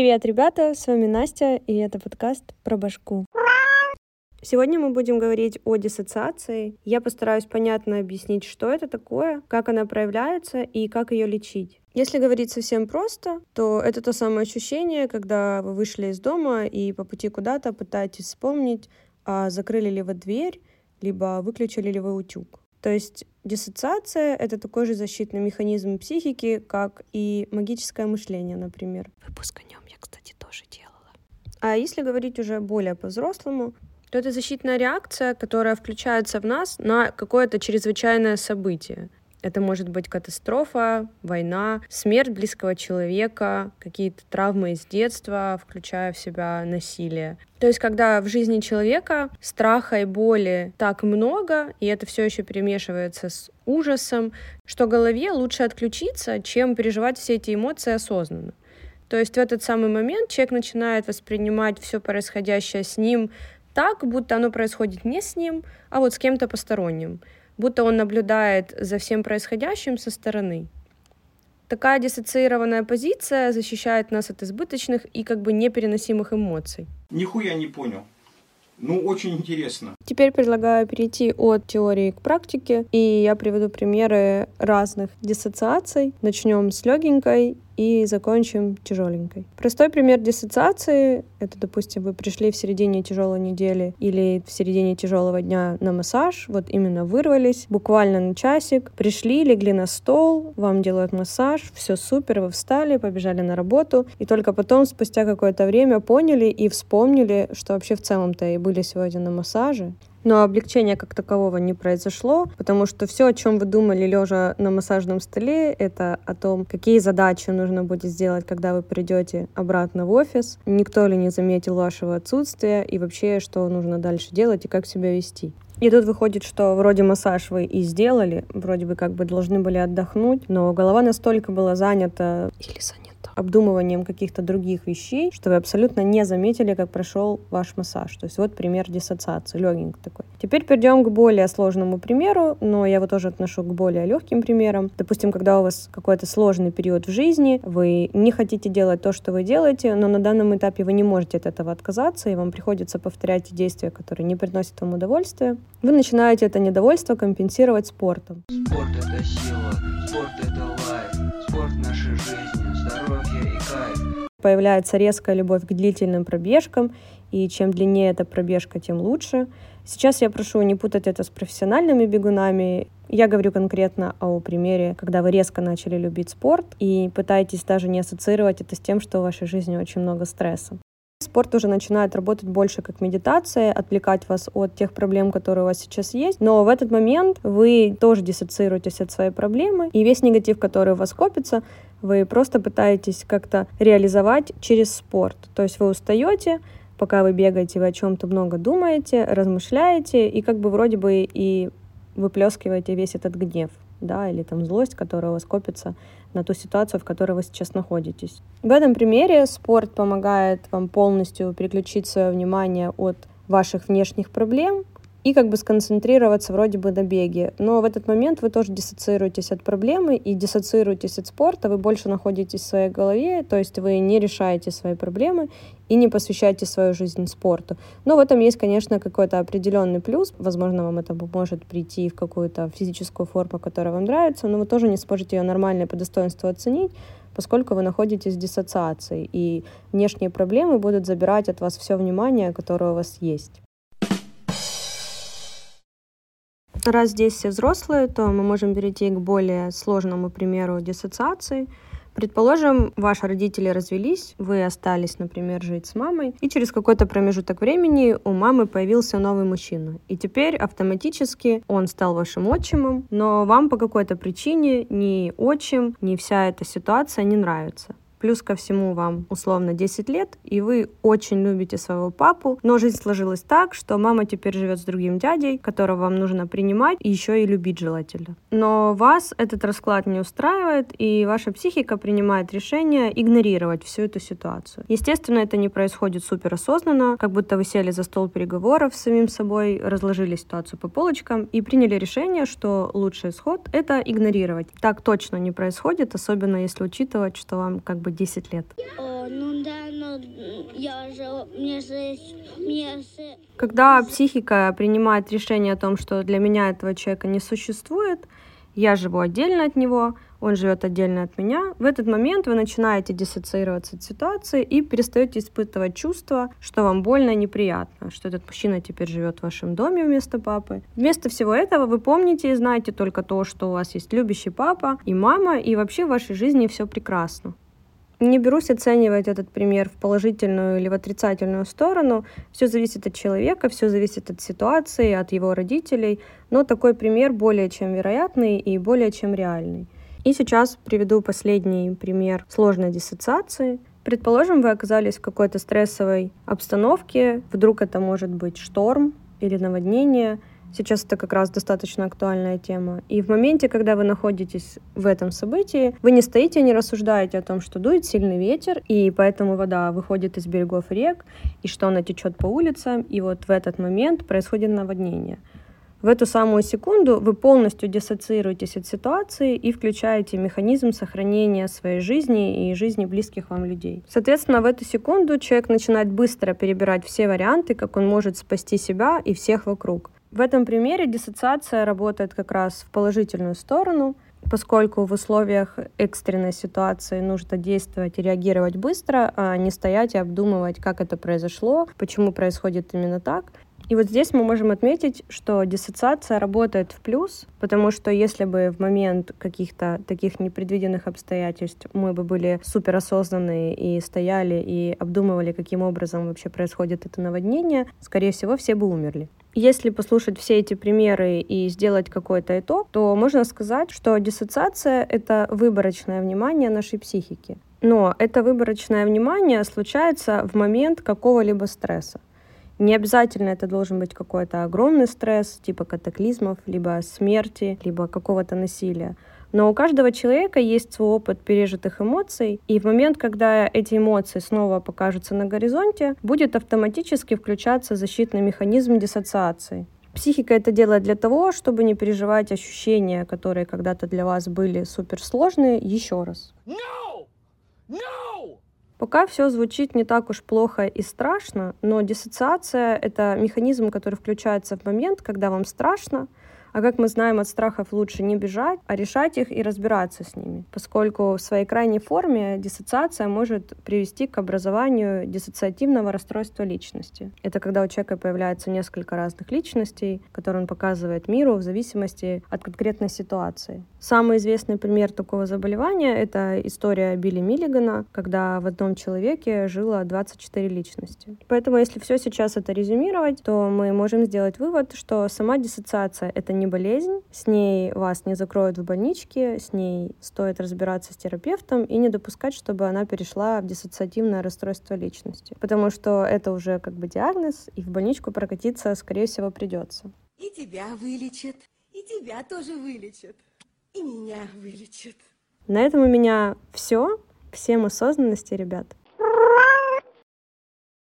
Привет, ребята, с вами Настя, и это подкаст про башку. Сегодня мы будем говорить о диссоциации. Я постараюсь понятно объяснить, что это такое, как она проявляется и как ее лечить. Если говорить совсем просто, то это то самое ощущение, когда вы вышли из дома и по пути куда-то пытаетесь вспомнить, а закрыли ли вы дверь, либо выключили ли вы утюг. То есть диссоциация — это такой же защитный механизм психики, как и магическое мышление, например. Выпуск о нем я, кстати, тоже делала. А если говорить уже более по-взрослому, то это защитная реакция, которая включается в нас на какое-то чрезвычайное событие. Это может быть катастрофа, война, смерть близкого человека, какие-то травмы из детства, включая в себя насилие. То есть, когда в жизни человека страха и боли так много, и это все еще перемешивается с ужасом, что голове лучше отключиться, чем переживать все эти эмоции осознанно. То есть в этот самый момент человек начинает воспринимать все происходящее с ним так, будто оно происходит не с ним, а вот с кем-то посторонним, будто он наблюдает за всем происходящим со стороны. Такая диссоциированная позиция защищает нас от избыточных и как бы непереносимых эмоций. Нихуя не понял. Ну, очень интересно. Теперь предлагаю перейти от теории к практике, и я приведу примеры разных диссоциаций. Начнем с легенькой и закончим тяжеленькой. Простой пример диссоциации — это, допустим, вы пришли в середине тяжелой недели или в середине тяжелого дня на массаж, вот именно вырвались, буквально на часик, пришли, легли на стол, вам делают массаж, все супер, вы встали, побежали на работу, и только потом, спустя какое-то время, поняли и вспомнили, что вообще в целом-то и были сегодня на массаже, но облегчения как такового не произошло, потому что все, о чем вы думали, лежа на массажном столе, это о том, какие задачи нужно будет сделать, когда вы придете обратно в офис, никто ли не заметил вашего отсутствия и вообще, что нужно дальше делать и как себя вести. И тут выходит, что вроде массаж вы и сделали, вроде бы как бы должны были отдохнуть, но голова настолько была занята. Или занята обдумыванием каких-то других вещей, что вы абсолютно не заметили, как прошел ваш массаж. То есть вот пример диссоциации, легенько такой. Теперь перейдем к более сложному примеру, но я его тоже отношу к более легким примерам. Допустим, когда у вас какой-то сложный период в жизни, вы не хотите делать то, что вы делаете, но на данном этапе вы не можете от этого отказаться, и вам приходится повторять действия, которые не приносят вам удовольствия. Вы начинаете это недовольство компенсировать спортом. Спорт — это сила, спорт — это спорт — наша жизнь здоровье и кайф. Появляется резкая любовь к длительным пробежкам, и чем длиннее эта пробежка, тем лучше. Сейчас я прошу не путать это с профессиональными бегунами. Я говорю конкретно о примере, когда вы резко начали любить спорт и пытаетесь даже не ассоциировать это с тем, что в вашей жизни очень много стресса. Спорт уже начинает работать больше как медитация, отвлекать вас от тех проблем, которые у вас сейчас есть. Но в этот момент вы тоже диссоциируетесь от своей проблемы, и весь негатив, который у вас копится, вы просто пытаетесь как-то реализовать через спорт. То есть вы устаете, пока вы бегаете, вы о чем-то много думаете, размышляете, и как бы вроде бы и выплескиваете весь этот гнев да, или там злость, которая у вас копится на ту ситуацию, в которой вы сейчас находитесь. В этом примере спорт помогает вам полностью переключить свое внимание от ваших внешних проблем и как бы сконцентрироваться вроде бы на беге. Но в этот момент вы тоже диссоциируетесь от проблемы и диссоциируетесь от спорта, вы больше находитесь в своей голове, то есть вы не решаете свои проблемы и не посвящаете свою жизнь спорту. Но в этом есть, конечно, какой-то определенный плюс. Возможно, вам это поможет прийти в какую-то физическую форму, которая вам нравится, но вы тоже не сможете ее нормально по достоинству оценить, поскольку вы находитесь в диссоциации, и внешние проблемы будут забирать от вас все внимание, которое у вас есть. Раз здесь все взрослые, то мы можем перейти к более сложному примеру диссоциации. Предположим, ваши родители развелись, вы остались, например, жить с мамой, и через какой-то промежуток времени у мамы появился новый мужчина. И теперь автоматически он стал вашим отчимом, но вам по какой-то причине ни отчим, ни вся эта ситуация не нравится. Плюс ко всему вам условно 10 лет, и вы очень любите своего папу, но жизнь сложилась так, что мама теперь живет с другим дядей, которого вам нужно принимать и еще и любить желательно. Но вас этот расклад не устраивает, и ваша психика принимает решение игнорировать всю эту ситуацию. Естественно, это не происходит супер осознанно, как будто вы сели за стол переговоров с самим собой, разложили ситуацию по полочкам и приняли решение, что лучший исход — это игнорировать. Так точно не происходит, особенно если учитывать, что вам как бы бы 10 лет. О, ну да, но я же, мне же, мне же Когда психика принимает решение о том, что для меня этого человека не существует, я живу отдельно от него, он живет отдельно от меня, в этот момент вы начинаете диссоциироваться от ситуации и перестаете испытывать чувство, что вам больно и неприятно, что этот мужчина теперь живет в вашем доме вместо папы. Вместо всего этого вы помните и знаете только то, что у вас есть любящий папа и мама, и вообще в вашей жизни все прекрасно. Не берусь оценивать этот пример в положительную или в отрицательную сторону. Все зависит от человека, все зависит от ситуации, от его родителей. Но такой пример более чем вероятный и более чем реальный. И сейчас приведу последний пример сложной диссоциации. Предположим, вы оказались в какой-то стрессовой обстановке, вдруг это может быть шторм или наводнение, Сейчас это как раз достаточно актуальная тема. И в моменте, когда вы находитесь в этом событии, вы не стоите, не рассуждаете о том, что дует сильный ветер, и поэтому вода выходит из берегов рек, и что она течет по улицам, и вот в этот момент происходит наводнение. В эту самую секунду вы полностью диссоциируетесь от ситуации и включаете механизм сохранения своей жизни и жизни близких вам людей. Соответственно, в эту секунду человек начинает быстро перебирать все варианты, как он может спасти себя и всех вокруг. В этом примере диссоциация работает как раз в положительную сторону, поскольку в условиях экстренной ситуации нужно действовать и реагировать быстро, а не стоять и обдумывать, как это произошло, почему происходит именно так. И вот здесь мы можем отметить, что диссоциация работает в плюс, потому что если бы в момент каких-то таких непредвиденных обстоятельств мы бы были суперосознанные и стояли и обдумывали, каким образом вообще происходит это наводнение, скорее всего, все бы умерли. Если послушать все эти примеры и сделать какой-то итог, то можно сказать, что диссоциация — это выборочное внимание нашей психики. Но это выборочное внимание случается в момент какого-либо стресса. Не обязательно это должен быть какой-то огромный стресс, типа катаклизмов, либо смерти, либо какого-то насилия. Но у каждого человека есть свой опыт пережитых эмоций, и в момент, когда эти эмоции снова покажутся на горизонте, будет автоматически включаться защитный механизм диссоциации. Психика это делает для того, чтобы не переживать ощущения, которые когда-то для вас были суперсложные, еще раз. No! No! Пока все звучит не так уж плохо и страшно, но диссоциация — это механизм, который включается в момент, когда вам страшно, а как мы знаем, от страхов лучше не бежать, а решать их и разбираться с ними, поскольку в своей крайней форме диссоциация может привести к образованию диссоциативного расстройства личности. Это когда у человека появляется несколько разных личностей, которые он показывает миру в зависимости от конкретной ситуации. Самый известный пример такого заболевания — это история Билли Миллигана, когда в одном человеке жило 24 личности. Поэтому, если все сейчас это резюмировать, то мы можем сделать вывод, что сама диссоциация — это не болезнь, с ней вас не закроют в больничке, с ней стоит разбираться с терапевтом и не допускать, чтобы она перешла в диссоциативное расстройство личности. Потому что это уже как бы диагноз, и в больничку прокатиться, скорее всего, придется. И тебя вылечат, и тебя тоже вылечат, и меня вылечат. На этом у меня все. Всем осознанности, ребят.